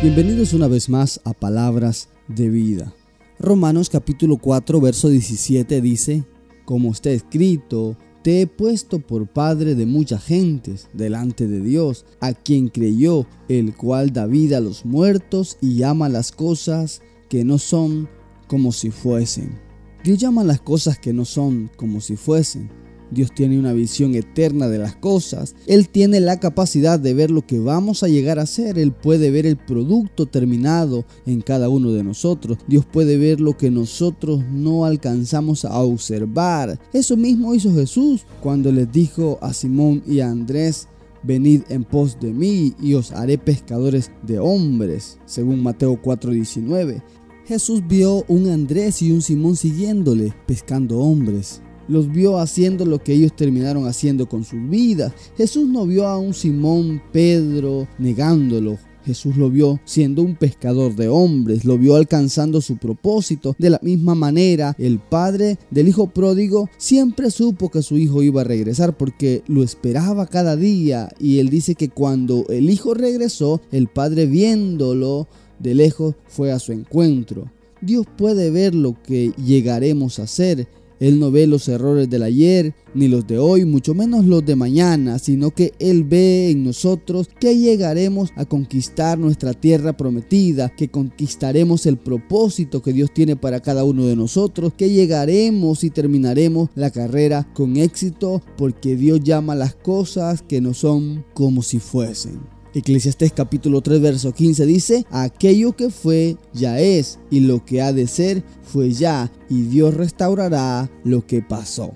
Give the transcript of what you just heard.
Bienvenidos una vez más a Palabras de Vida. Romanos capítulo 4 verso 17 dice, como está escrito, te he puesto por padre de muchas gentes delante de Dios, a quien creyó, el cual da vida a los muertos y llama las cosas que no son como si fuesen. Dios llama las cosas que no son como si fuesen. Dios tiene una visión eterna de las cosas. Él tiene la capacidad de ver lo que vamos a llegar a ser. Él puede ver el producto terminado en cada uno de nosotros. Dios puede ver lo que nosotros no alcanzamos a observar. Eso mismo hizo Jesús cuando les dijo a Simón y a Andrés, Venid en pos de mí y os haré pescadores de hombres, según Mateo 4:19. Jesús vio un Andrés y un Simón siguiéndole, pescando hombres los vio haciendo lo que ellos terminaron haciendo con sus vidas. Jesús no vio a un Simón Pedro negándolo. Jesús lo vio siendo un pescador de hombres, lo vio alcanzando su propósito. De la misma manera, el padre del hijo pródigo siempre supo que su hijo iba a regresar porque lo esperaba cada día. Y él dice que cuando el hijo regresó, el padre viéndolo de lejos fue a su encuentro. Dios puede ver lo que llegaremos a ser él no ve los errores del ayer ni los de hoy, mucho menos los de mañana, sino que Él ve en nosotros que llegaremos a conquistar nuestra tierra prometida, que conquistaremos el propósito que Dios tiene para cada uno de nosotros, que llegaremos y terminaremos la carrera con éxito, porque Dios llama las cosas que no son como si fuesen. Eclesiastés capítulo 3 verso 15 dice, aquello que fue ya es y lo que ha de ser fue ya y Dios restaurará lo que pasó.